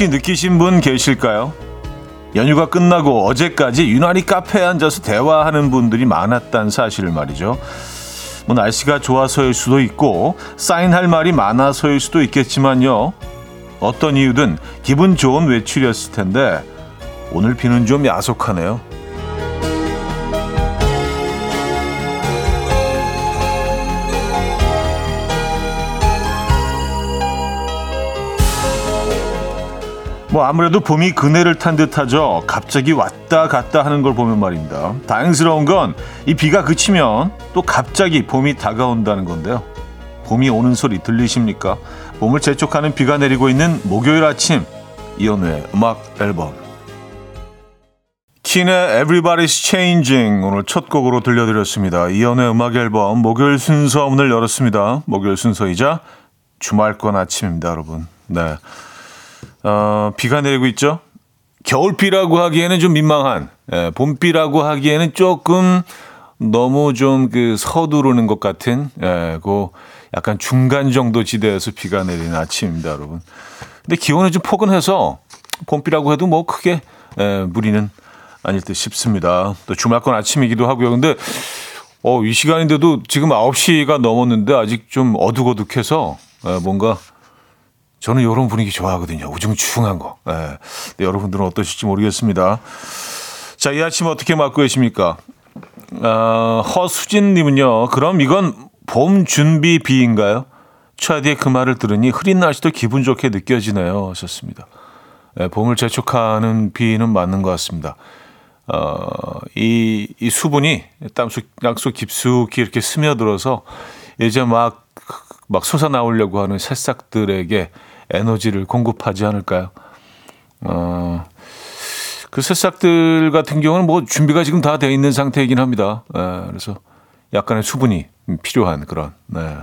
혹시 느끼신 분 계실까요? 연휴가 끝나고 어제까지 유난히 카페에 앉아서 대화하는 분들이 많았다는 사실을 말이죠. 뭐 날씨가 좋아서일 수도 있고 사인할 말이 많아서일 수도 있겠지만요. 어떤 이유든 기분 좋은 외출이었을 텐데 오늘 비는 좀 야속하네요. 뭐 아무래도 봄이 그네를 탄 듯하죠. 갑자기 왔다 갔다 하는 걸 보면 말입니다. 다행스러운 건 이 비가 그치면 또 갑자기 봄이 다가온다는 건데요. 봄이 오는 소리 들리십니까? 봄을 재촉하는 비가 내리고 있는 목요일 아침 이연우의 음악 앨범 킨의 Everybody's Changing 오늘 첫 곡으로 들려드렸습니다. 이연우의 음악 앨범 목요일 순서 문을 열었습니다. 목요일 순서이자 주말권 아침입니다, 여러분. 네. 어, 비가 내리고 있죠. 겨울비라고 하기에는 좀 민망한, 예, 봄비라고 하기에는 조금 너무 좀 그 서두르는 것 같은, 예, 그 약간 중간 정도 지대에서 비가 내리는 아침입니다, 여러분. 근데 기온은 좀 포근해서 봄비라고 해도 뭐 크게 예, 무리는 아닐 듯 싶습니다. 또 주말권 아침이기도 하고요. 근데 어, 이 시간인데도 지금 9시가 넘었는데 아직 좀 어둑어둑해서 예, 뭔가 저는 이런 분위기 좋아하거든요. 우중충한 거. 예. 네, 여러분들은 어떠실지 모르겠습니다. 자, 이 아침 어떻게 맞고 계십니까? 어, 허수진님은요. 그럼 이건 봄 준비 비인가요? 차디의 그 말을 들으니 흐린 날씨도 기분 좋게 느껴지네요. 하셨습니다. 예, 봄을 재촉하는 비는 맞는 것 같습니다. 어, 이, 이 수분이 땀속, 약속 깊숙이 이렇게 스며들어서 이제 막, 막 솟아나오려고 하는 새싹들에게 에너지를 공급하지 않을까요? 어, 그 새싹들 같은 경우는 뭐 준비가 지금 다 돼 있는 상태이긴 합니다. 예, 그래서 약간의 수분이 필요한 그런. 네.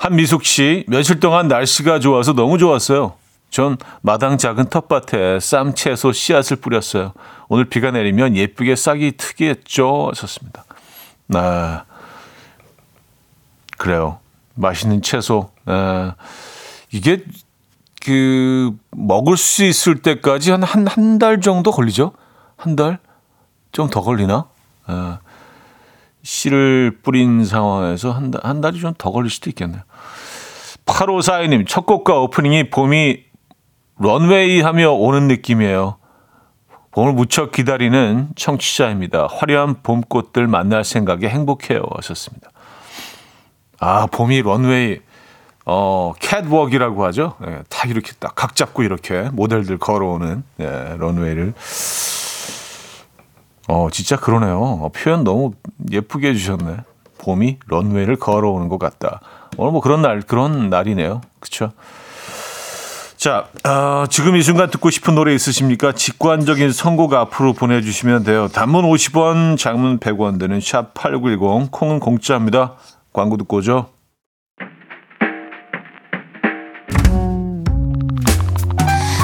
한미숙 씨, 며칠 동안 날씨가 좋아서 너무 좋았어요. 전 마당 작은 텃밭에 쌈 채소 씨앗을 뿌렸어요. 오늘 비가 내리면 예쁘게 싹이 트겠죠? 하셨습니다. 아, 그래요. 맛있는 채소. 아, 이게 그 먹을 수 있을 때까지 한 한 한 달 정도 걸리죠? 한 달? 좀 더 걸리나? 아, 씨를 뿌린 상황에서 한, 달, 한 달이 좀 더 걸릴 수도 있겠네요. 8542님, 첫 곡과 오프닝이 봄이 런웨이 하며 오는 느낌이에요. 봄을 무척 기다리는 청취자입니다. 화려한 봄꽃들 만날 생각에 행복해요. 하셨습니다. 아, 봄이 런웨이, 어, 캣웍이라고 하죠. 예, 다 이렇게 딱 각 잡고 이렇게 모델들 걸어오는, 예, 런웨이를. 어, 진짜 그러네요. 어, 표현 너무 예쁘게 해주셨네. 봄이 런웨이를 걸어오는 것 같다. 오늘 뭐 그런 날, 그런 날이네요. 그쵸? 자, 어, 지금 이 순간 듣고 싶은 노래 있으십니까? 직관적인 선곡 앞으로 보내주시면 돼요. 단문 50원, 장문 100원 되는 샵 8910, 콩은 공짜입니다. 광고 듣고 오죠.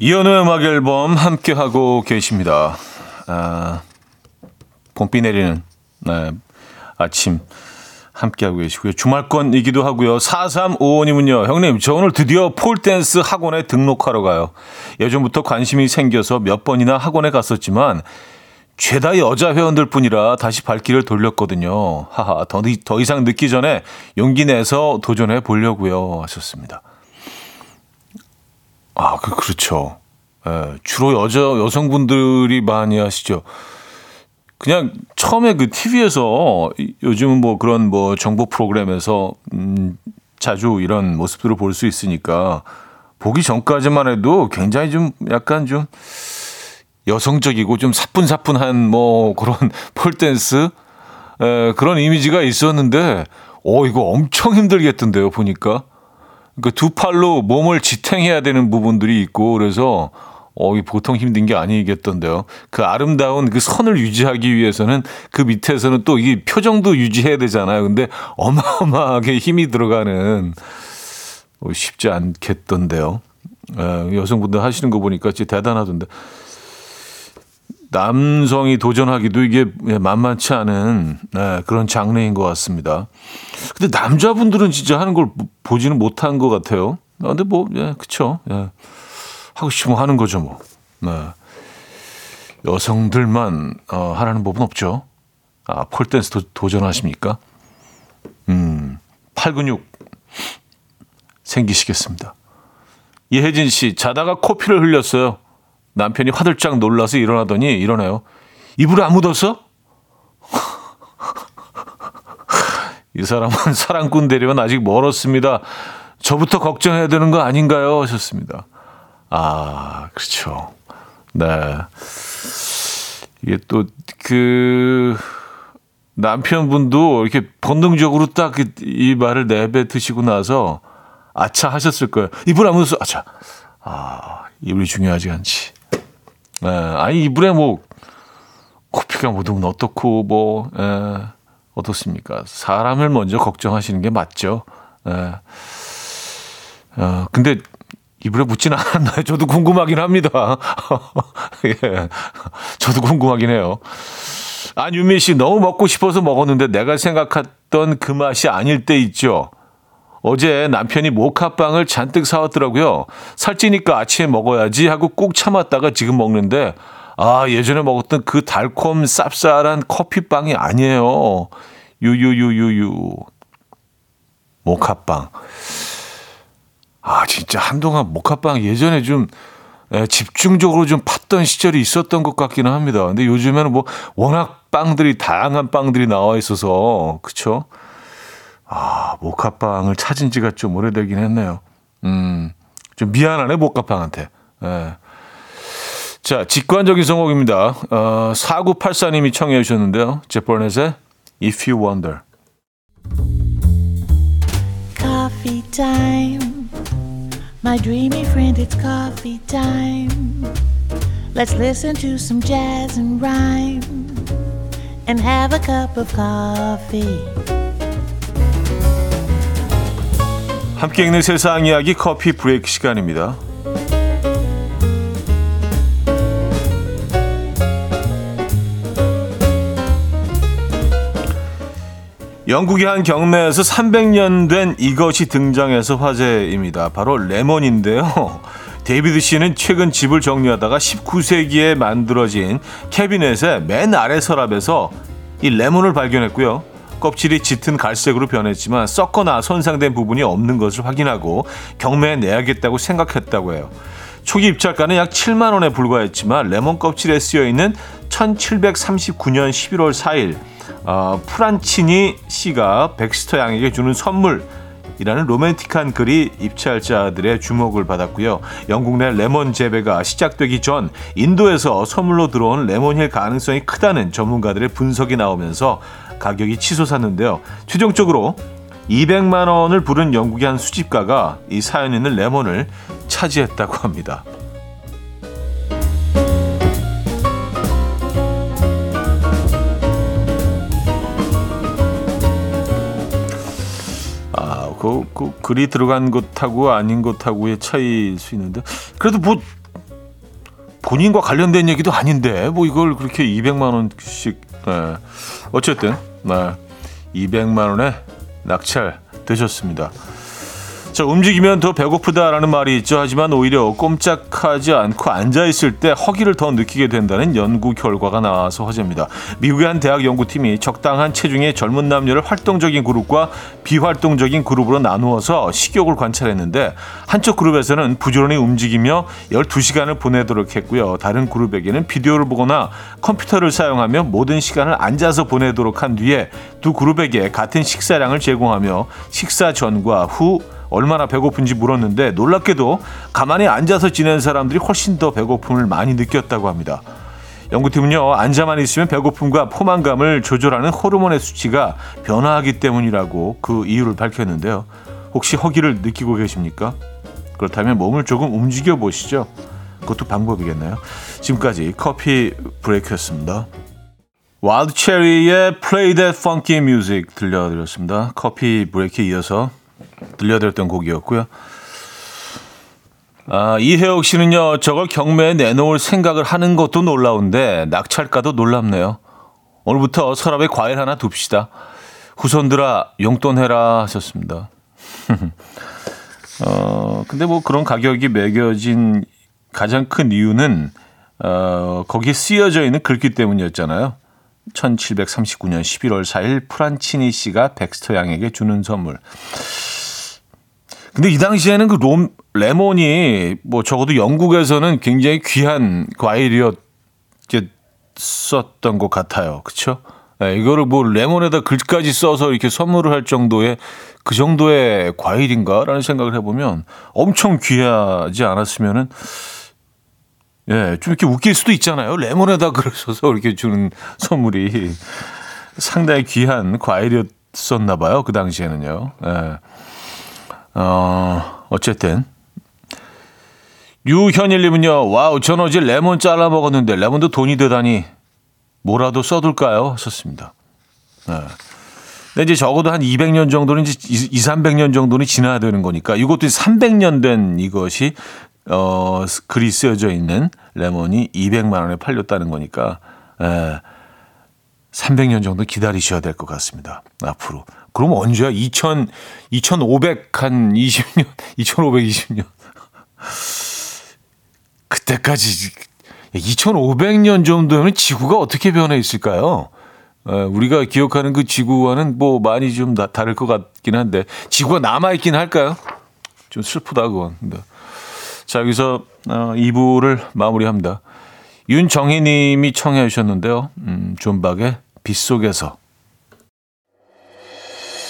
이현우의 음악 앨범 함께 하고 계십니다. 아, 봄비 내리는 네, 아침 함께 하고 계시고요. 주말권이기도 하고요. 4355님은요. 형님, 저 오늘 드디어 폴댄스 학원에 등록하러 가요. 예전부터 관심이 생겨서 몇 번이나 학원에 갔었지만 죄다 여자 회원들 뿐이라 다시 발길을 돌렸거든요. 하하, 더, 더 이상 늦기 전에 용기 내서 도전해 보려고요. 하셨습니다. 아, 그, 그렇죠. 예, 주로 여자, 여성분들이 많이 하시죠. 그냥 처음에 그 TV에서 요즘은 뭐 그런 뭐 정보 프로그램에서 음, 자주 이런 모습들을 볼 수 있으니까 보기 전까지만 해도 굉장히 좀 약간 좀 여성적이고 좀 사뿐사뿐한 뭐 그런 폴댄스 에, 그런 이미지가 있었는데 어 이거 엄청 힘들겠던데요 보니까 그 두 팔로 몸을 지탱해야 되는 부분들이 있고 그래서 어, 이 보통 힘든 게 아니겠던데요. 그 아름다운 그 선을 유지하기 위해서는 그 밑에서는 또 이 표정도 유지해야 되잖아요. 근데 어마어마하게 힘이 들어가는 어, 쉽지 않겠던데요. 에, 여성분들 하시는 거 보니까 진짜 대단하던데. 남성이 도전하기도 이게 만만치 않은 네, 그런 장르인 것 같습니다. 근데 남자분들은 진짜 하는 걸 보지는 못한 것 같아요. 아, 근데 뭐, 예, 그쵸. 예. 하고 싶으면 하는 거죠, 뭐. 네. 여성들만 어, 하라는 법은 없죠. 아, 폴댄스 도, 도전하십니까? 음, 8근육 생기시겠습니다. 이혜진 씨, 자다가 코피를 흘렸어요. 남편이 화들짝 놀라서 일어나더니 일어나요. 이불에 안 묻었어? 이 사람은 사랑꾼 되려면 아직 멀었습니다. 저부터 걱정해야 되는 거 아닌가요? 하셨습니다. 아, 그렇죠. 네. 이게 또, 그, 남편분도 이렇게 본능적으로 딱 이 말을 내뱉으시고 나서 아차 하셨을 거예요. 이불 안 묻었어. 아차. 아, 이불이 중요하지 않지. 네. 아니, 이불에 뭐, 코피가 묻으면 어떻고, 뭐, 에, 어떻습니까? 사람을 먼저 걱정하시는 게 맞죠. 에. 어, 근데 이불에 묻지는 않았나요? 저도 궁금하긴 합니다. 예. 저도 궁금하긴 해요. 안유미 씨, 너무 먹고 싶어서 먹었는데 내가 생각했던 그 맛이 아닐 때 있죠. 어제 남편이 모카빵을 잔뜩 사왔더라고요. 살찌니까 아침에 먹어야지 하고 꾹 참았다가 지금 먹는데, 아, 예전에 먹었던 그 달콤 쌉쌀한 커피빵이 아니에요. 유유유유유. 모카빵. 아, 진짜 한동안 모카빵 예전에 좀 예, 집중적으로 좀 팠던 시절이 있었던 것 같기는 합니다. 근데 요즘에는 뭐 워낙 빵들이 다양한 빵들이 나와 있어서 그쵸? 아, 모카빵을 찾은 지가 좀 오래되긴 했네요. 음, 좀 미안하네 모카빵한테. 예. 자, 직관적인 성곡입니다. 어, 4984님이 청해 주셨는데요. 제퍼넷의 If You Wonder. Coffee time. My dreamy friend, it's coffee time. Let's listen to some jazz and rhyme and have a cup of coffee. 함께 읽는 세상 이야기 coffee break 시간입니다. 영국의 한 경매에서 300년 된 이것이 등장해서 화제입니다. 바로 레몬인데요. 데이비드 씨는 최근 집을 정리하다가 19세기에 만들어진 캐비넷의 맨 아래 서랍에서 이 레몬을 발견했고요. 껍질이 짙은 갈색으로 변했지만 썩거나 손상된 부분이 없는 것을 확인하고 경매에 내야겠다고 생각했다고 해요. 초기 입찰가는 약 7만 원에 불과했지만 레몬 껍질에 쓰여 있는 1739년 11월 4일 어, 프란치니 씨가 백스터 양에게 주는 선물 이라는 로맨틱한 글이 입찰자들의 주목을 받았고요. 영국 내 레몬 재배가 시작되기 전 인도에서 선물로 들어온 레몬일 가능성이 크다는 전문가들의 분석이 나오면서 가격이 치솟았는데요. 최종적으로 200만 원을 부른 영국의 한 수집가가 이 사연 있는 레몬을 차지했다고 합니다. 아, 그, 그 글이 들어간 것하고 아닌 것하고의 차이일 수 있는데 그래도 뭐 본인과 관련된 얘기도 아닌데 뭐 이걸 그렇게 200만 원씩 네. 어쨌든 네. 200만 원에 낙찰 되셨습니다. 자, 움직이면 더 배고프다라는 말이 있죠. 하지만 오히려 꼼짝하지 않고 앉아 있을 때 허기를 더 느끼게 된다는 연구 결과가 나와서 화제입니다. 미국의 한 대학 연구팀이 적당한 체중의 젊은 남녀를 활동적인 그룹과 비활동적인 그룹으로 나누어서 식욕을 관찰했는데 한쪽 그룹에서는 부지런히 움직이며 12시간을 보내도록 했고요. 다른 그룹에게는 비디오를 보거나 컴퓨터를 사용하며 모든 시간을 앉아서 보내도록 한 뒤에 두 그룹에게 같은 식사량을 제공하며 식사 전과 후 얼마나 배고픈지 물었는데 놀랍게도 가만히 앉아서 지낸 사람들이 훨씬 더 배고픔을 많이 느꼈다고 합니다. 연구팀은요, 앉아만 있으면 배고픔과 포만감을 조절하는 호르몬의 수치가 변화하기 때문이라고 그 이유를 밝혔는데요. 혹시 허기를 느끼고 계십니까? 그렇다면 몸을 조금 움직여 보시죠. 그것도 방법이겠네요. 지금까지 coffee break였습니다. Wild Cherry의 Play That Funky Music 들려드렸습니다. coffee break에 이어서 들려드렸던 곡이었고요. 아, 이혜옥 씨는요, 저걸 경매에 내놓을 생각을 하는 것도 놀라운데, 낙찰가도 놀랍네요. 오늘부터 서랍에 과일 하나 둡시다. 후손들아, 용돈 해라 하셨습니다. 어, 근데 뭐 그런 가격이 매겨진 가장 큰 이유는, 어, 거기에 쓰여져 있는 글귀 때문이었잖아요. 1739년 11월 4일 프란치니 씨가 백스터 양에게 주는 선물. 근데 이 당시에는 그 롬, 레몬이 뭐 적어도 영국에서는 굉장히 귀한 과일이었던 것 같아요. 그쵸? 네, 이거를 뭐 레몬에다 글까지 써서 이렇게 선물을 할 정도의 그 정도의 과일인가라는 생각을 해보면 엄청 귀하지 않았으면은 예, 좀 이렇게 웃길 수도 있잖아요. 레몬에다 글을 써서 이렇게 주는 선물이 상당히 귀한 과일이었었나 봐요. 그 당시에는요. 예. 어, 어쨌든. 유현일님은요, wow, 전 어제 레몬 잘라 먹었는데, 레몬도 돈이 되다니, 뭐라도 써둘까요? 썼습니다. 네. 근데 이제 적어도 한 200년 정도는, 이제 2, 300년 정도는 지나야 되는 거니까, 이것도 300년 된 이것이, 어, 글이 쓰여져 있는 레몬이 200만 원에 팔렸다는 거니까, 예, 300년 정도 기다리셔야 될 것 같습니다. 앞으로. 그럼 언제야? 2000, 2500, 한 20년, 2520년. 그때까지, 2500년 정도면 지구가 어떻게 변해 있을까요? 우리가 기억하는 그 지구와는 뭐 많이 좀 다를 것 같긴 한데, 지구가 남아 있긴 할까요? 좀 슬프다, 그건. 네. 자, 여기서 어, 2부를 마무리합니다. 윤정희 님이 청해 주셨는데요. 음, 존박의 빗속에서.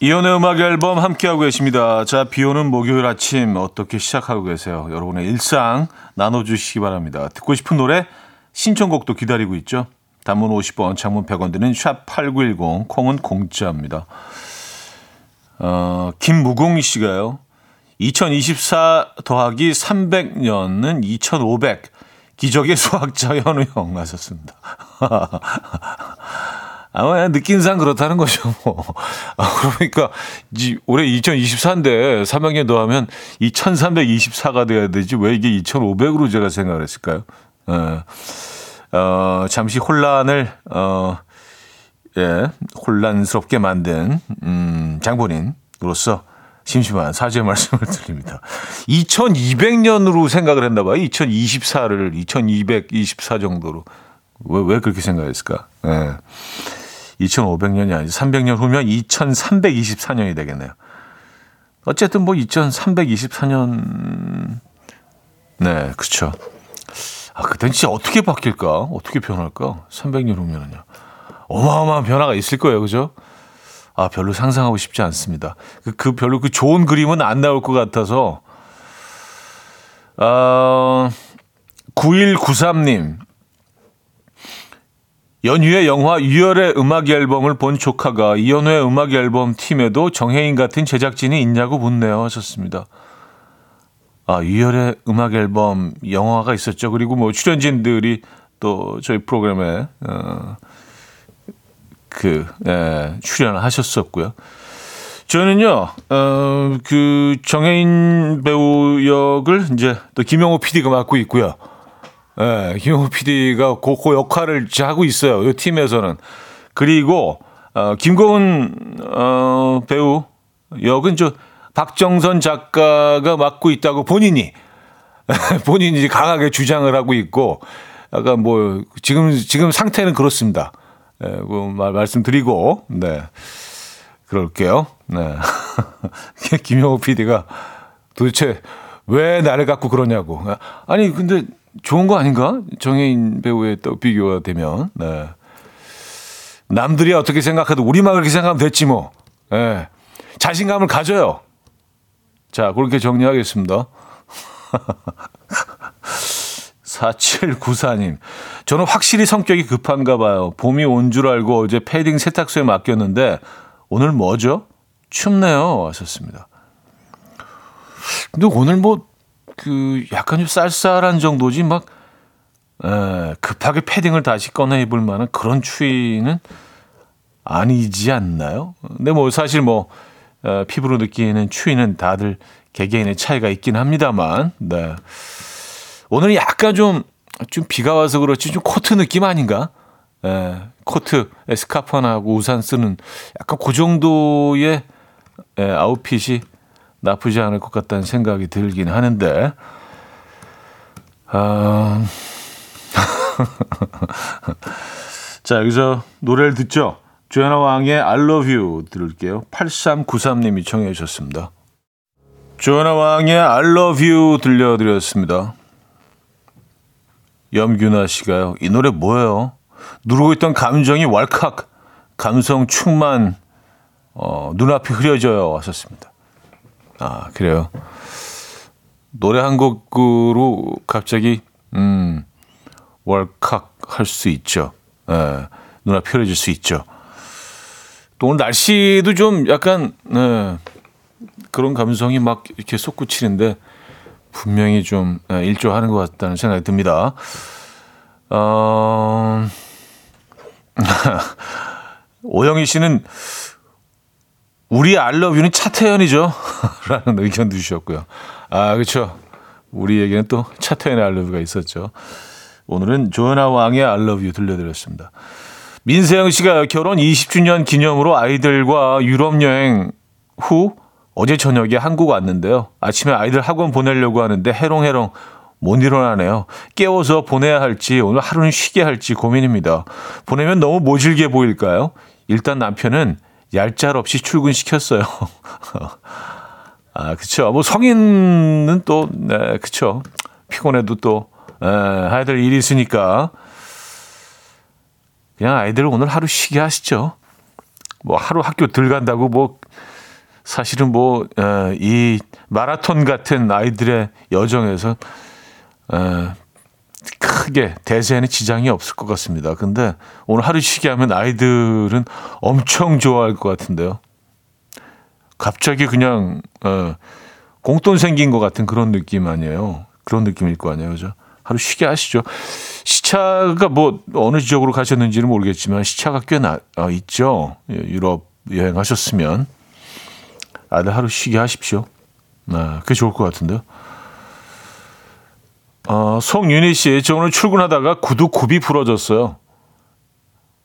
이연의 음악 앨범 함께하고 계십니다. 자, 비 오는 목요일 아침 어떻게 시작하고 계세요? 여러분의 일상 나눠주시기 바랍니다. 듣고 싶은 노래 신청곡도 기다리고 있죠. 단문 50원, 장문 100원 드는 샵8910, 콩은 공짜입니다. 어, 김무공 씨가요. 2024 더하기 300년은 2500. 기적의 수학자 현우 형 하셨습니다. 아마 느낌상 그렇다는 거죠. 뭐. 아, 그러니까 올해 2024인데 3학년 더하면 2324가 돼야 되지 왜 이게 2500으로 제가 생각을 했을까요? 어, 어, 잠시 혼란을 어, 예, 혼란스럽게 만든 음, 장본인으로서 심심한 사죄의 말씀을 드립니다. 2200년으로 생각을 했나 봐요. 2024를 2224 정도로. 왜, 왜 그렇게 생각했을까? 예. 2500년이 아니지 300년 후면 2324년이 되겠네요. 어쨌든 뭐 2324년 네, 그렇죠. 아, 그땐 진짜 어떻게 바뀔까? 어떻게 변할까? 300년 후면은요. 어마어마한 변화가 있을 거예요. 그죠? 아, 별로 상상하고 싶지 않습니다. 그, 그 별로 그 좋은 그림은 안 나올 것 같아서 어, 9193님 연휴에 영화 유열의 음악 앨범을 본 조카가 이연우의 음악 앨범 팀에도 정혜인 같은 제작진이 있냐고 묻네요 하셨습니다. 아, 유열의 음악 앨범 영화가 있었죠. 그리고 뭐 출연진들이 또 저희 프로그램에 어, 그 예, 출연을 하셨었고요. 저는요, 어, 그 정혜인 배우 역을 이제 또 김영호 PD가 맡고 있고요. 예, 김용호 PD가 그, 그 역할을 하고 있어요. 이 팀에서는. 그리고, 어, 김고은, 어, 배우 역은 저 박정선 작가가 맡고 있다고 본인이, 본인이 강하게 주장을 하고 있고, 약간 뭐, 지금, 지금 상태는 그렇습니다. 예, 그 말, 말씀드리고, 네. 그럴게요. 네. 김용호 PD가 도대체 왜 나를 갖고 그러냐고. 아니, 근데 좋은 거 아닌가? 정혜인 배우의 또 비교가 되면. 네. 남들이 어떻게 생각해도 우리만 그렇게 생각하면 됐지 뭐. 예. 자신감을 가져요. 자, 그렇게 정리하겠습니다. 4794님. 저는 확실히 성격이 급한가 봐요. 봄이 온 줄 알고 어제 패딩 세탁소에 맡겼는데 오늘 뭐죠? 춥네요. 하셨습니다. 근데 오늘 뭐, 그, 약간 좀 쌀쌀한 정도지 막, 에, 급하게 패딩을 다시 꺼내 입을 만한 그런 추위는 아니지 않나요? 근데 뭐 사실 뭐, 어, 피부로 느끼는 추위는 다들 개개인의 차이가 있긴 합니다만, 네. 오늘 약간 좀, 좀 비가 와서 그렇지 좀 코트 느낌 아닌가? 예, 코트, 스카프 하나하고 우산 쓰는 약간 그 정도의 예, 아웃핏이 나쁘지 않을 것 같다는 생각이 들긴 하는데, 아, 자, 여기서 노래를 듣죠. 조연아 왕의 I love you 들을게요. 8393님이 청해 주셨습니다. 조연아 왕의 I love you 들려드렸습니다. 염균아 씨가요. 이 노래 뭐예요? 누르고 있던 감정이 왈칵 감성 충만 어, 눈앞이 흐려져요 하셨습니다. 아 그래요. 노래 한 곡으로 갑자기 음 왈칵 할 수 있죠. 예, 눈앞이 흐려질 수 있죠. 또 오늘 날씨도 좀 약간 네, 그런 감성이 막 이렇게 솟구치는데 분명히 좀 예, 일조하는 것 같다는 생각이 듭니다. 어... 오영희 씨는 우리 알러뷰는 차태현이죠. 라는 의견 주셨고요. 아, 그렇죠. 우리에게는 또 차태현의 알러뷰가 있었죠. 오늘은 조연아 왕의 알러뷰 들려드렸습니다. 민세영 씨가 결혼 20주년 기념으로 아이들과 유럽 여행 후 어제 저녁에 한국 왔는데요. 아침에 아이들 학원 보내려고 하는데 해롱해롱 못 일어나네요. 깨워서 보내야 할지 오늘 하루는 쉬게 할지 고민입니다. 보내면 너무 모질게 보일까요? 일단 남편은 얄짤 없이 출근시켰어요. 아, 그쵸. 뭐 성인은 또, 네, 그쵸. 피곤해도 또, 에, 될 일이 있으니까. 그냥 아이들 오늘 하루 쉬게 하시죠. 뭐 하루 학교 들 간다고 뭐, 사실은 뭐, 에, 이 마라톤 같은 아이들의 여정에서, 에, 크게 대세에는 지장이 없을 것 같습니다. 근데 오늘 하루 쉬게 하면 아이들은 엄청 좋아할 것 같은데요. 갑자기 그냥 어, 공돈 생긴 것 같은 그런 느낌 아니에요. 그런 느낌일 거 아니에요, 그죠? 하루 쉬게 하시죠. 시차가 뭐 어느 지역으로 가셨는지는 모르겠지만 시차가 꽤 나, 어, 있죠. 예, 유럽 여행하셨으면 아들 하루 쉬게 하십시오. 아, 그게 좋을 것 같은데요. 어, 송윤희 씨, 저 오늘 출근하다가 구두 굽이 부러졌어요.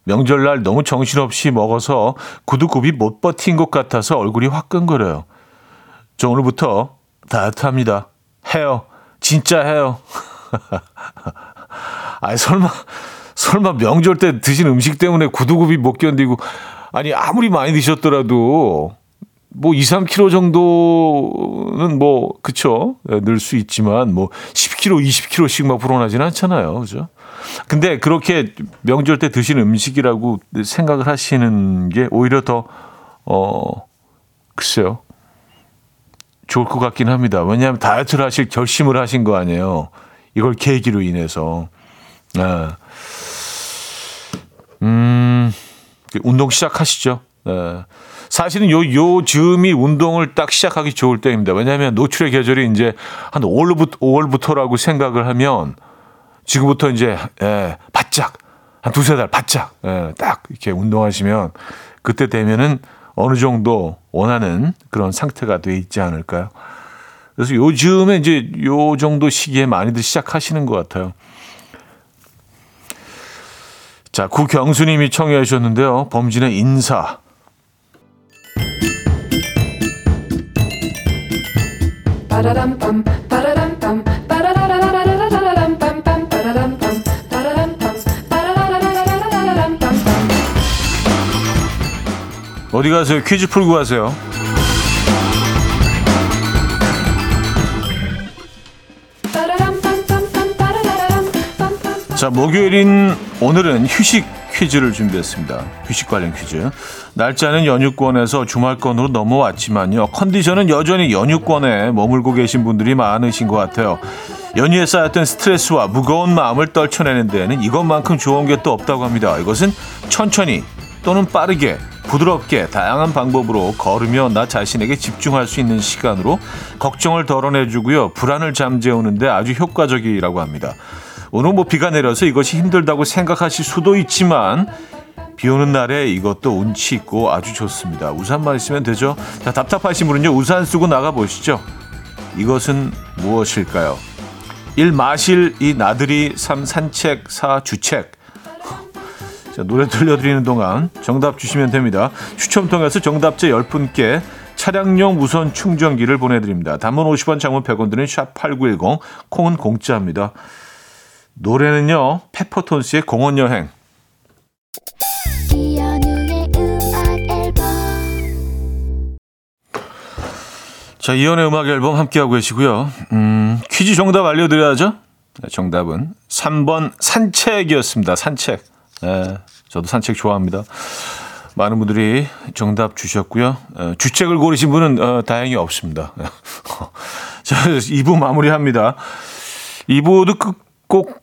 명절날 너무 정신없이 먹어서 구두 굽이 못 버틴 것 같아서 얼굴이 화끈거려요. 저 오늘부터 다이어트 합니다. 해요. 진짜 해요. 아니 설마 설마 명절 때 드신 음식 때문에 구두굽이 못 견디고 아니 아무리 많이 드셨더라도 뭐 2, 3kg 정도는 뭐 그쵸 늘 수 있지만 뭐 10kg, 20kg씩 막 불어나진 않잖아요, 그죠? 근데 그렇게 명절 때 드시는 음식이라고 생각을 하시는 게 오히려 더 어 글쎄요 좋을 것 같긴 합니다. 왜냐하면 다이어트를 하실 결심을 하신 거 아니에요. 이걸 계기로 인해서. 아. 음, 운동 시작하시죠. 네. 사실은 요, 요 즈음이 운동을 딱 시작하기 좋을 때입니다. 왜냐하면 노출의 계절이 이제 한 5월부터, 5월부터라고 생각을 하면 지금부터 이제, 예, 바짝, 한 두세 달 바짝, 예, 딱 이렇게 운동하시면 그때 되면은 어느 정도 원하는 그런 상태가 돼 있지 않을까요? 그래서 요즘에 이제 요 정도 시기에 많이들 시작하시는 것 같아요. 자, 구경수님이 청해 주셨는데요. 범진의 인사. 어디 가세요? 퀴즈 풀고 가세요. 자, 목요일인 오늘은 휴식 퀴즈를 준비했습니다. 휴식 관련 퀴즈. 날짜는 연휴권에서 주말권으로 넘어왔지만요. 컨디션은 여전히 연휴권에 머물고 계신 분들이 많으신 것 같아요. 연휴에 쌓였던 스트레스와 무거운 마음을 떨쳐내는 데에는 이것만큼 좋은 게 또 없다고 합니다. 이것은 천천히 또는 빠르게 부드럽게 다양한 방법으로 걸으며 나 자신에게 집중할 수 있는 시간으로 걱정을 덜어내주고요. 불안을 잠재우는데 아주 효과적이라고 합니다. 오늘 뭐 비가 내려서 이것이 힘들다고 생각하실 수도 있지만 비 오는 날에 이것도 운치 있고 아주 좋습니다. 우산만 있으면 되죠. 자, 답답하신 분은요. 우산 쓰고 나가 보시죠. 이것은 무엇일까요? 1. 마실 이 나들이 3. 산책 4. 주책 자, 노래 들려드리는 동안 정답 주시면 됩니다. 추첨 통해서 정답자 10분께 차량용 무선 충전기를 보내드립니다. 단문 50원, 장문 100원 드는 샵8910, 콩은 공짜입니다. 노래는요, 페퍼톤스의 공원여행. 이연우의 음악 앨범 자, 이연의 음악 앨범 함께하고 계시고요. 음, 퀴즈 정답 알려드려야죠. 네, 정답은 3번 산책이었습니다. 산책. 네, 저도 산책 좋아합니다. 많은 분들이 정답 주셨고요. 어, 주책을 고르신 분은 어, 다행히 없습니다. 자, 2부 마무리합니다. 2부도 끝곡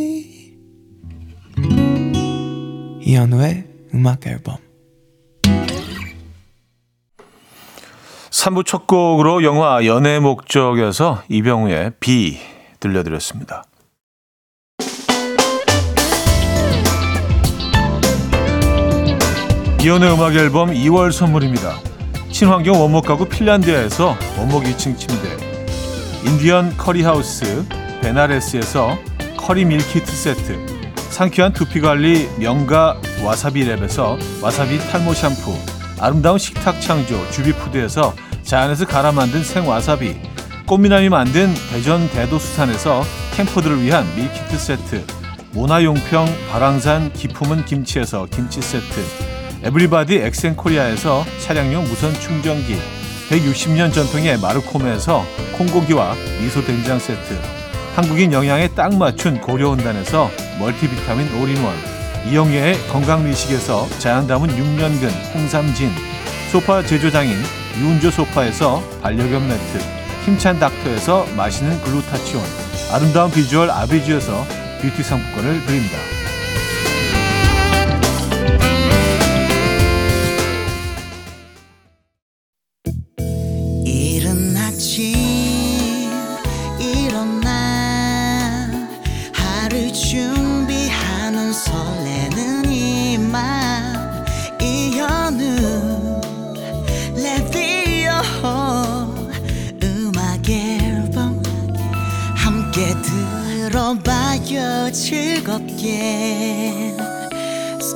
이현우의 음악 앨범. 3부 첫 곡으로 영화 연애의 목적에서 이병우의 비 들려드렸습니다. 이현우의 음악 앨범 2월 선물입니다. 친환경 원목 가구 핀란드에서 원목 2층 침대 인디언 커리하우스 베나레스에서 커리 밀키트 세트 상쾌한 두피관리 명가 와사비랩에서 와사비 탈모 샴푸 아름다운 식탁 창조 주비푸드에서 자연에서 갈아 만든 생와사비 꽃미남이 만든 대전 대도수산에서 캠퍼들을 위한 밀키트 세트 모나용평 바랑산 기품은 김치에서 김치 세트 에브리바디 엑센코리아에서 차량용 무선 충전기 160년 전통의 마르코메에서 콩고기와 미소 된장 세트 한국인 영양에 딱 맞춘 고려은단에서 멀티비타민 올인원 이영애의 건강미식에서 자연 담은 6년근 홍삼진 소파 제조장인 유운조 소파에서 반려견 매트 힘찬 닥터에서 마시는 글루타치온 아름다운 비주얼 아비주에서 뷰티 상품권을 드립니다.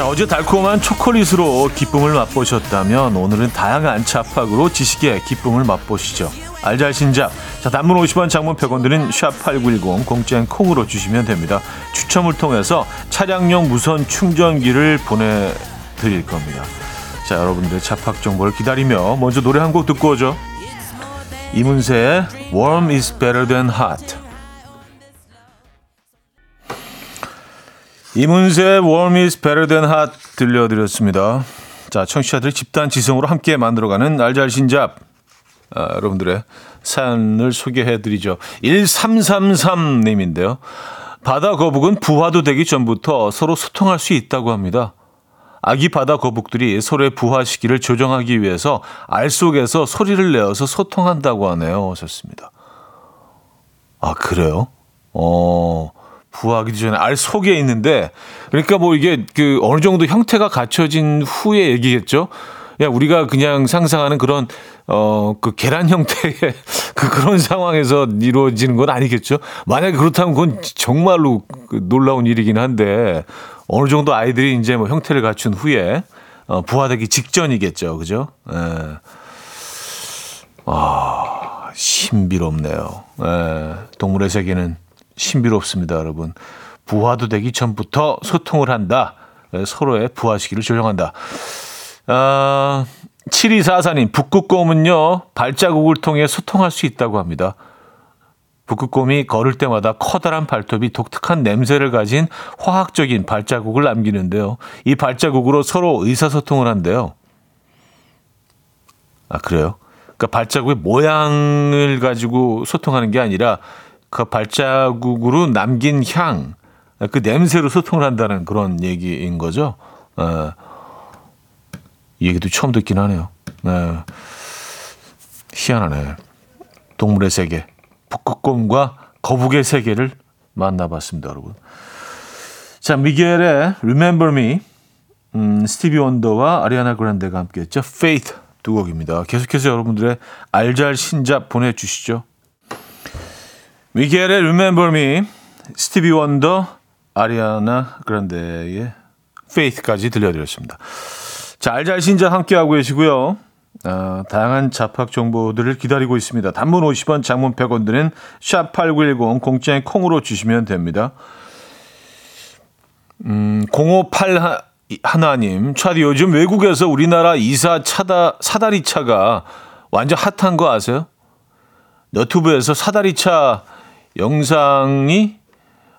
자 어제 달콤한 초콜릿으로 기쁨을 맛보셨다면 오늘은 다양한 잡학으로 지식의 기쁨을 맛보시죠. 알잘 신잡 자 단문 50원 장문 100원 드는 샵8910 공짜인 콩으로 주시면 됩니다. 추첨을 통해서 차량용 무선 충전기를 보내드릴 겁니다. 자 여러분들의 잡학 정보를 기다리며 먼저 노래 한 곡 듣고 오죠. 이문세의 Warm is better than hot. 이문세의 Warm is better than hot 들려드렸습니다. 자, 청취자들이 집단 지성으로 함께 만들어가는 알잘신잡. 아, 여러분들의 사연을 소개해드리죠. 1333님인데요. 바다 거북은 부화도 되기 전부터 서로 소통할 수 있다고 합니다. 아기 바다 거북들이 서로의 부화 시기를 조정하기 위해서 알 속에서 소리를 내어서 소통한다고 하네요. 하셨습니다. 아, 그래요? 어, 부화하기 전에 알 속에 있는데, 그러니까 뭐 이게 그 어느 정도 형태가 갖춰진 후에 얘기겠죠? 야, 우리가 그냥 상상하는 그런, 어, 그 계란 형태의 그 그런 상황에서 이루어지는 건 아니겠죠? 만약에 그렇다면 그건 정말로 그 놀라운 일이긴 한데, 어느 정도 아이들이 이제 뭐 형태를 갖춘 후에, 어, 부화되기 직전이겠죠. 그죠? 예. 아, 신비롭네요. 예, 동물의 세계는 신비롭습니다, 여러분. 부화도 되기 전부터 소통을 한다. 예, 서로의 부화 시기를 조정한다. 아, 7244님, 북극곰은요, 발자국을 통해 소통할 수 있다고 합니다. 북극곰이 걸을 때마다 커다란 발톱이 독특한 냄새를 가진 화학적인 발자국을 남기는데요. 이 발자국으로 서로 의사소통을 한대요. 아, 그래요? 그러니까 발자국의 모양을 가지고 소통하는 게 아니라 그 발자국으로 남긴 향, 그 냄새로 소통을 한다는 그런 얘기인 거죠. 어, 이 얘기도 처음 듣긴 하네요. 네. 희한하네. 동물의 세계. 북극곰과 거북의 세계를 만나봤습니다, 여러분. 자, 미겔의 Remember Me, 음, 스티비 원더와 아리아나 그란데가 함께했죠. Faith 두 곡입니다. 계속해서 여러분들의 알잘 신잡 보내주시죠. 미겔의 Remember Me, 스티비 원더, 아리아나 그란데의 Faith까지 들려드렸습니다. 자, 알잘 신잡 함께하고 계시고요. 아, 다양한 잡학 정보들을 기다리고 있습니다. 단문 50원, 장문 100원 드는 샵8910 공짜인 콩으로 주시면 됩니다. 음, 058 하나님, 차디 요즘 외국에서 우리나라 이사 차다 사다리 차가 완전 핫한 거 아세요? 너튜브에서 사다리 차 영상이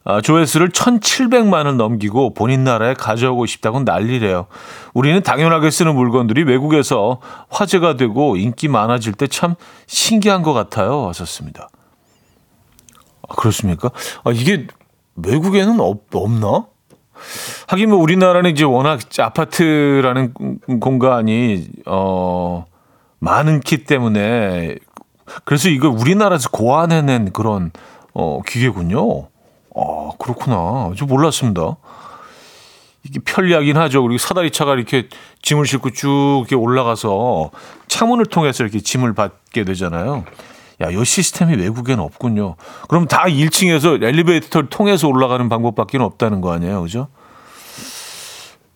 아, 조회수를 1,700만을 넘기고 본인 나라에 가져오고 싶다고 난리래요. 우리는 당연하게 쓰는 물건들이 외국에서 화제가 되고 인기 많아질 때 참 신기한 것 같아요. 하셨습니다. 아, 그렇습니까? 아, 이게 외국에는 없, 없나? 하긴 뭐 우리나라는 이제 워낙 아파트라는 공간이 어 많기 때문에 그래서 이거 우리나라에서 고안해낸 그런 어 기계군요. 아 그렇구나. 저 몰랐습니다. 이게 편리하긴 하죠. 그리고 사다리차가 이렇게 짐을 싣고 쭉 이렇게 올라가서 창문을 통해서 이렇게 짐을 받게 되잖아요. 야, 이 시스템이 외국에는 없군요. 그럼 다 1층에서 엘리베이터를 통해서 올라가는 방법밖에 없다는 거 아니에요. 그죠?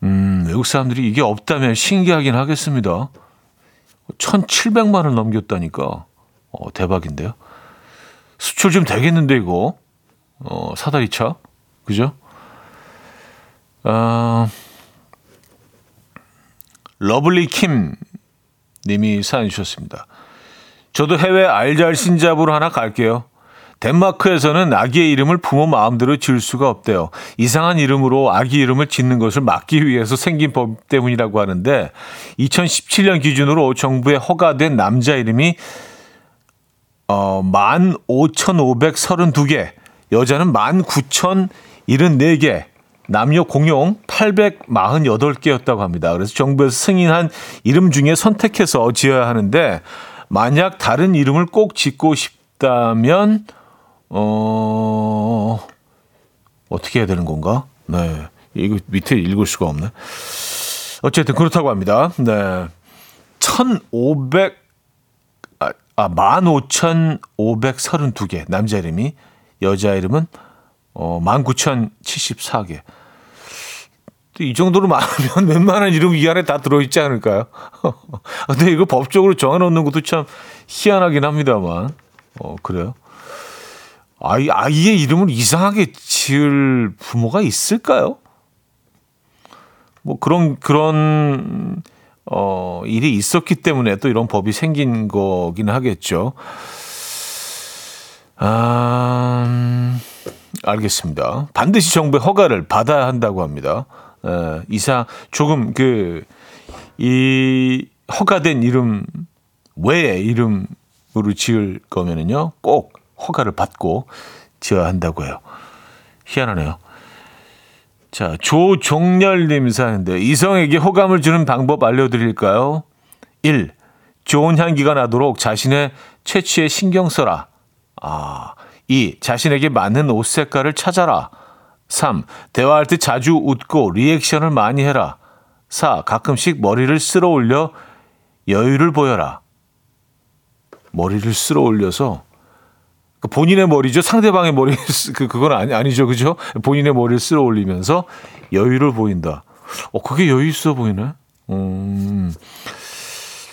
음, 외국 사람들이 이게 없다면 신기하긴 하겠습니다. 1,700만 원 넘겼다니까. 어, 대박인데요. 수출 좀 되겠는데, 이거. 어, 사다리차. 그죠? 아, 러블리 킴 님이 사연 주셨습니다. 저도 해외 알잘 신잡으로 하나 갈게요. 덴마크에서는 아기의 이름을 부모 마음대로 지을 수가 없대요. 이상한 이름으로 아기 이름을 짓는 것을 막기 위해서 생긴 법 때문이라고 하는데 2017년 기준으로 정부에 허가된 남자 이름이 어, 15,532개, 여자는 19,074개, 남녀 공용 848개였다고 합니다. 그래서 정부에서 승인한 이름 중에 선택해서 지어야 하는데 만약 다른 이름을 꼭 짓고 싶다면 어 어떻게 해야 되는 건가? 네. 이거 밑에 읽을 수가 없네. 어쨌든 그렇다고 합니다. 네. 1,500 아, 아 15,532개 남자 이름이 여자 이름은 어 19,074개. 이 정도로 많으면 웬만한 이름 이 안에 다 들어있지 않을까요? 근데 이거 법적으로 정해놓는 것도 참 희한하긴 합니다만. 어, 그래요? 아이, 아이의 이름을 이상하게 지을 부모가 있을까요? 뭐 그런, 그런 어, 일이 있었기 때문에 또 이런 법이 생긴 거긴 하겠죠. 아, 음, 알겠습니다. 반드시 정부의 허가를 받아야 한다고 합니다. 에, 이사 조금 그 이 허가된 이름 외의 이름으로 지을 거면은요 꼭 허가를 받고 지어야 한다고 해요. 희한하네요. 자, 조종렬님 사는데 이성에게 호감을 주는 방법 알려드릴까요? 1. 좋은 향기가 나도록 자신의 채취에 신경 써라. 아, 2. 자신에게 맞는 옷 색깔을 찾아라. 3. 대화할 때 자주 웃고 리액션을 많이 해라. 4. 가끔씩 머리를 쓸어 올려 여유를 보여라. 머리를 쓸어 올려서 그 본인의 머리죠. 상대방의 머리 그 그건 아니 아니죠, 그죠? 본인의 머리를 쓸어 올리면서 여유를 보인다. 어, 그게 여유 있어 보이네. 음.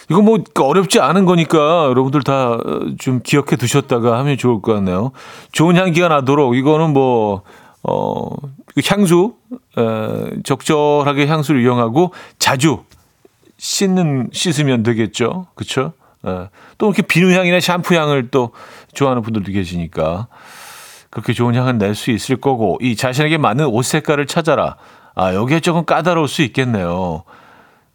이거 뭐 어렵지 않은 거니까 여러분들 다 좀 기억해 두셨다가 하면 좋을 것 같네요. 좋은 향기가 나도록 이거는 뭐 어, 그 향수 에, 적절하게 향수를 이용하고 자주 씻는 씻으면 되겠죠. 그렇죠? 예. 또 이렇게 비누향이나 샴푸향을 또 좋아하는 분들도 계시니까 그렇게 좋은 향은 낼수 있을 거고 이 자신에게 맞는 옷 색깔을 찾아라. 아 여기에 조금 까다로울 수 있겠네요.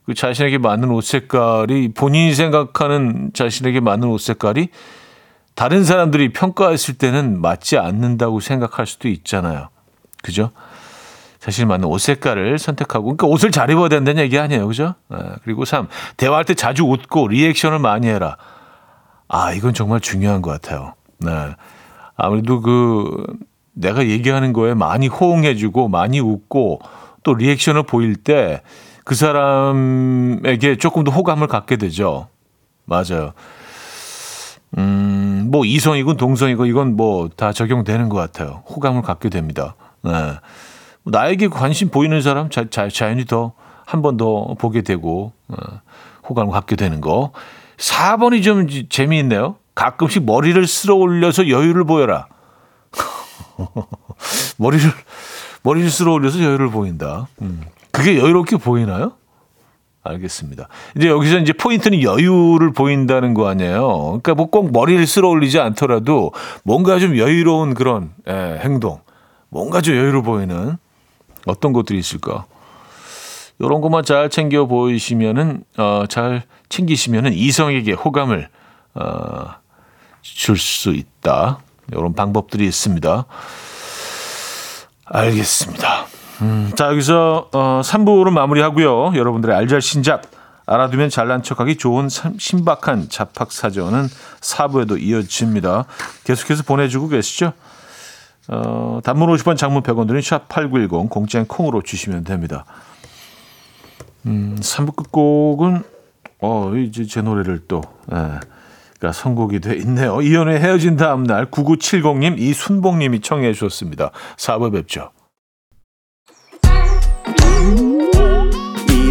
그 자신에게 맞는 옷 색깔이 본인이 생각하는 자신에게 맞는 옷 색깔이 다른 사람들이 평가했을 때는 맞지 않는다고 생각할 수도 있잖아요. 그죠? 자신이 맞는 옷 색깔을 선택하고, 그러니까 옷을 잘 입어야 된다는 얘기 아니에요. 그죠? 아, 그리고 3. 대화할 때 자주 웃고 리액션을 많이 해라. 아, 이건 정말 중요한 것 같아요. 네. 아무래도 그, 내가 얘기하는 거에 많이 호응해주고, 많이 웃고, 또 리액션을 보일 때 그 사람에게 조금 더 호감을 갖게 되죠. 맞아요. 음, 뭐 이성이건 동성이건 이건 뭐 다 적용되는 것 같아요. 호감을 갖게 됩니다. 네. 나에게 관심 보이는 사람 자, 자, 자연히 더 한 번 더 보게 되고 어, 호감을 갖게 되는 거. 4번이 좀 지- 재미있네요. 가끔씩 머리를 쓸어 올려서 여유를 보여라. 머리를 머리를 쓸어 올려서 여유를 보인다. 음. 그게 여유롭게 보이나요? 알겠습니다. 이제 여기서 이제 포인트는 여유를 보인다는 거 아니에요. 그러니까 뭐 꼭 머리를 쓸어 올리지 않더라도 뭔가 좀 여유로운 그런 예, 행동, 뭔가 좀 여유를 보이는 어떤 것들이 있을까? 이런 것만 잘 챙겨 보이시면은 어, 잘 챙기시면은 이성에게 호감을 어, 줄 수 있다. 이런 방법들이 있습니다. 알겠습니다. 음, 자 여기서 어, 3부를 마무리하고요. 여러분들의 알잘 신작 알아두면 잘난 척하기 좋은 참- 신박한 잡학 사전은 4부에도 이어집니다. 계속해서 보내주고 계시죠? 어, 단문 50원 장문 100원 드는 샵8910 공짜인 콩으로 주시면 됩니다. 음, 3부 끝곡은 어, 이제 제 노래를 또 예, 가 선곡이 돼 있네요. 이연의 헤어진 다음 날 9970님 이순봉 님이 청해 주셨습니다. 4부 뵙죠.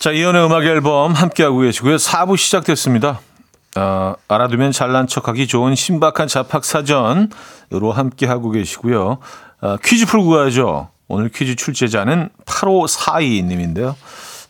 자, 이연의 음악 앨범 함께하고 계시고요. 4부 시작됐습니다. 아, 알아두면 잘난 척하기 좋은 신박한 잡학 사전으로 함께하고 계시고요. 아, 퀴즈 풀고 가야죠. 오늘 퀴즈 출제자는 8542님인데요.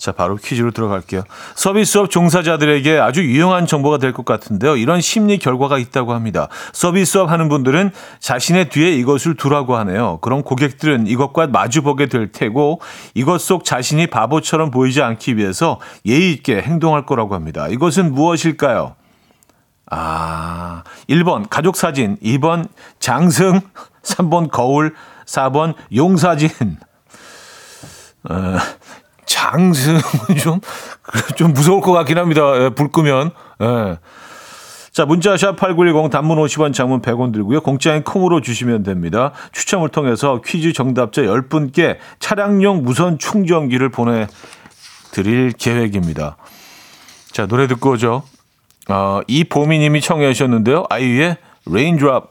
자, 바로 퀴즈로 들어갈게요. 서비스업 종사자들에게 아주 유용한 정보가 될 것 같은데요. 이런 심리 결과가 있다고 합니다. 서비스업 하는 분들은 자신의 뒤에 이것을 두라고 하네요. 그럼 고객들은 이것과 마주보게 될 테고 이것 속 자신이 바보처럼 보이지 않기 위해서 예의 있게 행동할 거라고 합니다. 이것은 무엇일까요? 아, 1번 가족 사진, 2번 장승, 3번 거울, 4번 용사진. 어, 장승은 좀, 좀 무서울 것 같긴 합니다. 예, 불 끄면. 예. 자, 문자샵 8910 단문 50원, 장문 100원 들고요. 공짜인 콩으로 주시면 됩니다. 추첨을 통해서 퀴즈 정답자 10분께 차량용 무선 충전기를 보내드릴 계획입니다. 자, 노래 듣고 오죠. 어, 이보미 님이 청해 주셨는데요. 아이유의 Raindrop.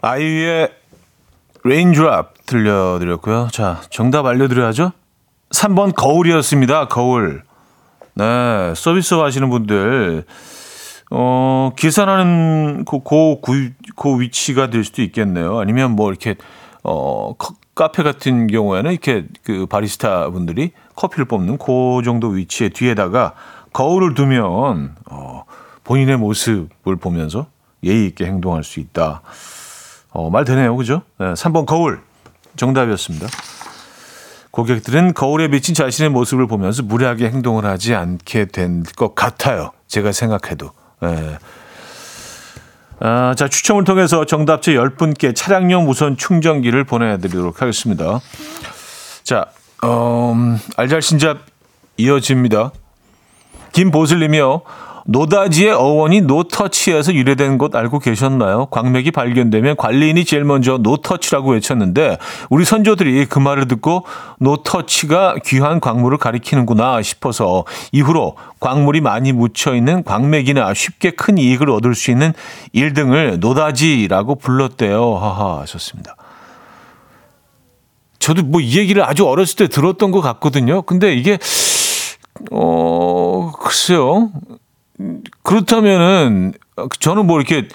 아이유의 Raindrop 들려드렸고요. 자, 정답 알려드려야죠. 3번 거울이었습니다. 거울. 네, 서비스 하시는 분들, 어, 계산하는 그, 그, 위치가 될 수도 있겠네요. 아니면 뭐 이렇게, 어, 커- 카페 같은 경우에는 이렇게 그 바리스타 분들이 커피를 뽑는 그 정도 위치에 뒤에다가 거울을 두면, 어, 본인의 모습을 보면서 예의 있게 행동할 수 있다. 어, 말 되네요. 그죠? 네, 3번 거울. 정답이었습니다. 고객들은 거울에 비친 자신의 모습을 보면서 무례하게 행동을 하지 않게 된 것 같아요. 제가 생각해도. 예. 아, 자, 추첨을 통해서 정답자 10분께 차량용 무선 충전기를 보내드리도록 하겠습니다. 자, 음, 알잘신잡 이어집니다. 김보슬님이요. 노다지의 어원이 노터치에서 유래된 것 알고 계셨나요? 광맥이 발견되면 관리인이 제일 먼저 노터치라고 외쳤는데 우리 선조들이 그 말을 듣고 노터치가 귀한 광물을 가리키는구나 싶어서 이후로 광물이 많이 묻혀 있는 광맥이나 쉽게 큰 이익을 얻을 수 있는 일등을 노다지라고 불렀대요. 하하 하셨습니다. 저도 뭐 이 얘기를 아주 어렸을 때 들었던 것 같거든요. 근데 이게 어 글쎄요. 그렇다면은 저는 뭐 이렇게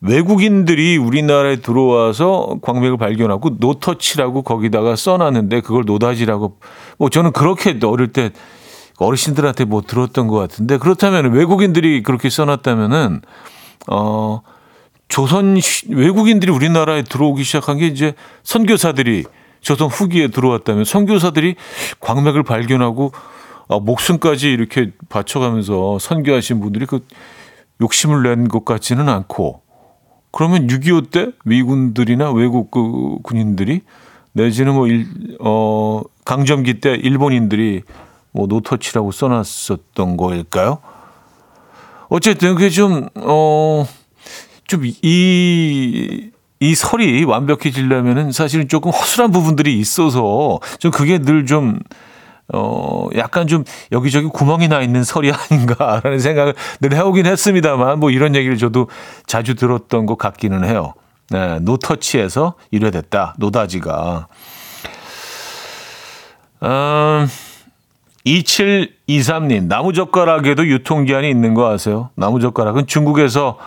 외국인들이 우리나라에 들어와서 광맥을 발견하고 노터치라고 거기다가 써놨는데 그걸 노다지라고 뭐 저는 그렇게 어릴 때 어르신들한테 뭐 들었던 것 같은데 그렇다면 외국인들이 그렇게 써놨다면은 어 조선 시- 외국인들이 우리나라에 들어오기 시작한 게 이제 선교사들이 조선 후기에 들어왔다면 선교사들이 광맥을 발견하고 아, 목숨까지 이렇게 바쳐가면서 선교하신 분들이 그 욕심을 낸 것 같지는 않고 그러면 6.25 때 미군들이나 외국 그 군인들이 내지는 뭐 일, 어, 강점기 때 일본인들이 뭐 노터치라고 써놨었던 거일까요? 어쨌든 그게 좀, 어, 좀 이, 이 설이 완벽해지려면은 사실은 조금 허술한 부분들이 있어서 좀 그게 늘 좀, 어, 약간 좀 여기저기 구멍이 나 있는 설이 아닌가라는 생각을 늘 해오긴 했습니다만 뭐 이런 얘기를 저도 자주 들었던 것 같기는 해요. 네, 노터치에서 유래됐다. 노다지가. 음, 2723님, 나무젓가락에도 유통기한이 있는 거 아세요? 나무젓가락은 중국에서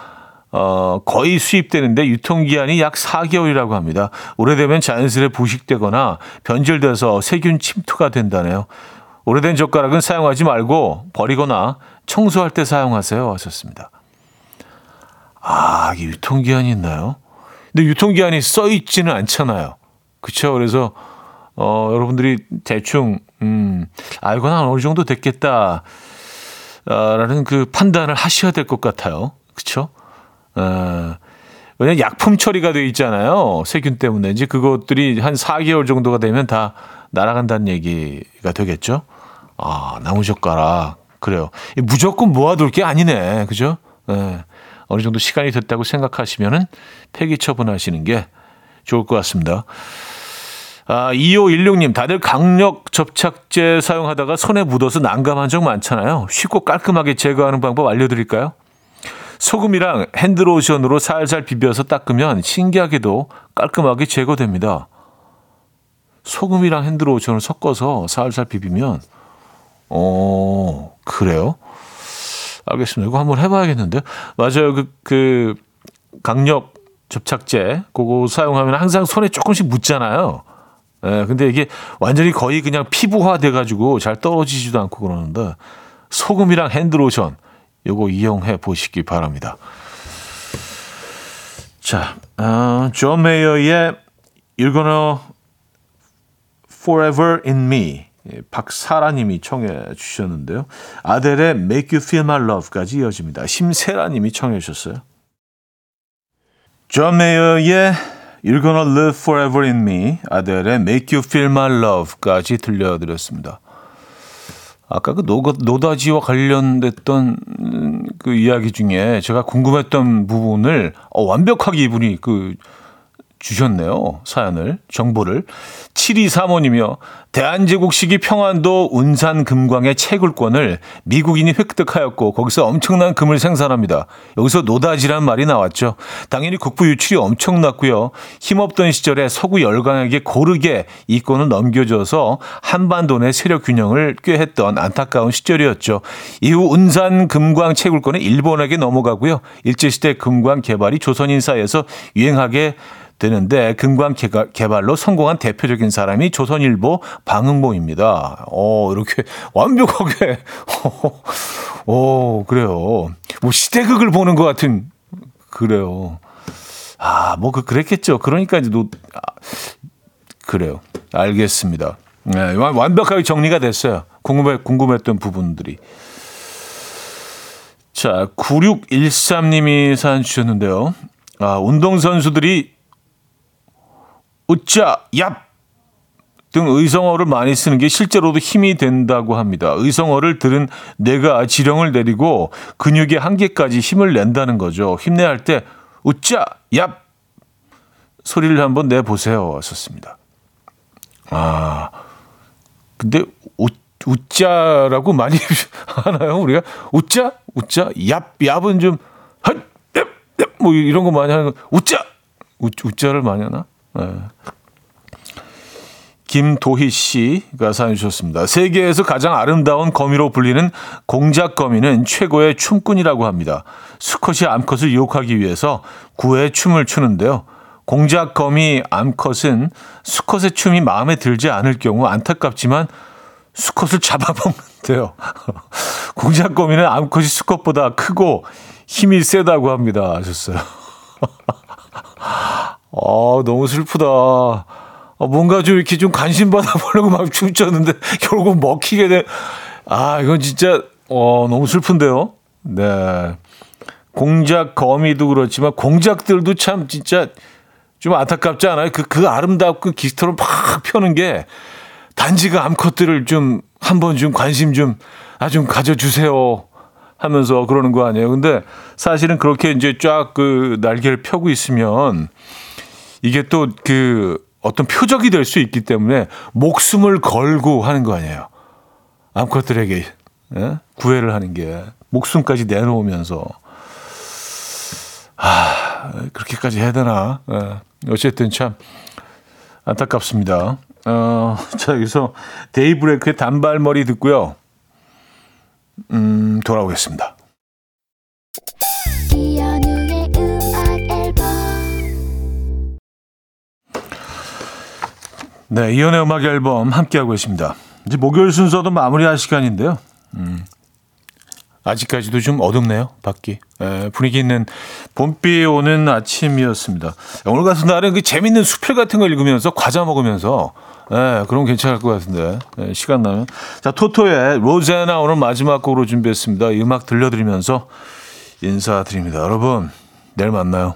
어, 거의 수입되는데 유통기한이 약 4개월이라고 합니다. 오래되면 자연스레 부식되거나 변질돼서 세균 침투가 된다네요. 오래된 젓가락은 사용하지 말고 버리거나 청소할 때 사용하세요. 하셨습니다. 아, 이게 유통기한이 있나요? 근데 유통기한이 써 있지는 않잖아요. 그쵸? 그래서, 어, 여러분들이 대충, 음, 한 어느 정도 됐겠다. 아, 라는 그 판단을 하셔야 될 것 같아요. 그쵸? 어, 왜냐면 약품 처리가 돼 있잖아요. 세균 때문에. 이제 그것들이 한 4개월 정도가 되면 다 날아간다는 얘기가 되겠죠. 아, 나무젓가락. 그래요. 이 무조건 모아둘 게 아니네. 그죠? 예. 어느 정도 시간이 됐다고 생각하시면은 폐기 처분하시는 게 좋을 것 같습니다. 아, 2516님, 다들 강력 접착제 사용하다가 손에 묻어서 난감한 적 많잖아요. 쉽고 깔끔하게 제거하는 방법 알려드릴까요? 소금이랑 핸드로션으로 살살 비벼서 닦으면 신기하게도 깔끔하게 제거됩니다. 소금이랑 핸드로션을 섞어서 살살 비비면, 어, 그래요? 알겠습니다. 이거 한번 해봐야겠는데. 맞아요. 그, 그, 강력 접착제, 그거 사용하면 항상 손에 조금씩 묻잖아요. 예, 근데 이게 완전히 거의 그냥 피부화 돼가지고 잘 떨어지지도 않고 그러는데, 소금이랑 핸드로션, 요거 이용해 보시기 바랍니다. 자, 어, 존 메이어의 You're Gonna Forever in Me 예, 박사라님이 청해 주셨는데요. 아델의 Make You Feel My Love까지 이어집니다. 심세라님이 청해 주셨어요. 존 메이어의 You're Gonna Live Forever in Me, 아델의 Make You Feel My Love까지 들려드렸습니다. 아까 그 노, 노다지와 관련됐던 음, 그 이야기 중에 제가 궁금했던 부분을 어, 완벽하게 이분이 그 주셨네요. 사연을, 정보를. 7235님이요. 대한제국 시기 평안도 운산 금광의 채굴권을 미국인이 획득하였고 거기서 엄청난 금을 생산합니다. 여기서 노다지란 말이 나왔죠. 당연히 국부 유출이 엄청났고요. 힘없던 시절에 서구 열강에게 고르게 이권을 넘겨줘서 한반도 내 세력 균형을 꾀했던 안타까운 시절이었죠. 이후 운산 금광 채굴권은 일본에게 넘어가고요. 일제시대 금광 개발이 조선인 사이에서 유행하게 되는데 금광 개발로 성공한 대표적인 사람이 조선일보 방응보입니다. 어, 이렇게 완벽하게. 어, 그래요. 뭐 시대극을 보는 것 같은, 그래요. 아, 뭐, 그, 그랬겠죠. 그러니까 이제 노, 아, 그래요. 알겠습니다. 네, 완- 완벽하게 정리가 됐어요. 궁금해, 궁금했던 부분들이. 자, 9613님이 사연 주셨는데요. 아, 운동선수들이 우짜, 얍! 등 의성어를 많이 쓰는 게 실제로도 힘이 된다고 합니다. 의성어를 들은 뇌가 지령을 내리고 근육의 한계까지 힘을 낸다는 거죠. 힘내야 할때 우짜, 얍! 소리를 한번 내보세요. 하셨습니다. 아, 근데 우, 우짜라고 많이 하나요? 우리가 우짜, 우짜, 얍, 얍은 좀 헛, 뭐 이런 거 많이 하는 거 우짜, 우, 우짜를 많이 하나? 네. 김도희 씨가 사연 주셨습니다. 세계에서 가장 아름다운 거미로 불리는 공작 거미는 최고의 춤꾼이라고 합니다. 수컷이 암컷을 유혹하기 위해서 구애의 춤을 추는데요. 공작 거미 암컷은 수컷의 춤이 마음에 들지 않을 경우 안타깝지만 수컷을 잡아먹는데요. 공작 거미는 암컷이 수컷보다 크고 힘이 세다고 합니다. 하셨어요. 어, 너무 슬프다. 어, 뭔가 좀 이렇게 좀 관심 받아보려고 막 춤췄는데 결국 먹히게 돼. 아, 이건 진짜, 어, 너무 슬픈데요. 네. 공작 거미도 그렇지만 공작들도 참 진짜 좀 안타깝지 않아요? 그, 그 아름답고 기스토를 팍 펴는 게 단지 그 암컷들을 좀 한번 좀 관심 좀, 아, 좀 가져주세요. 하면서 그러는 거 아니에요. 근데 사실은 그렇게 이제 쫙 그 날개를 펴고 있으면 이게 또 그 어떤 표적이 될 수 있기 때문에 목숨을 걸고 하는 거 아니에요. 암컷들에게 예? 구애를 하는 게 목숨까지 내놓으면서 아 그렇게까지 해야 되나? 예. 어쨌든 참 안타깝습니다. 어, 자 여기서 데이브레이크의 단발머리 듣고요. 음, 돌아오겠습니다. 네, 이연의 음악 앨범 함께하고 있습니다. 이제 목요일 순서도 마무리할 시간인데요. 음, 아직까지도 좀 어둡네요, 밖이. 에, 분위기 있는 봄비 오는 아침이었습니다. 오늘 같은 날은 그 재밌는 수필 같은 걸 읽으면서 과자 먹으면서 예, 그럼 괜찮을 것 같은데 예, 시간 나면 자 토토의 로제나 오늘 마지막 곡으로 준비했습니다. 이 음악 들려드리면서 인사드립니다. 여러분 내일 만나요.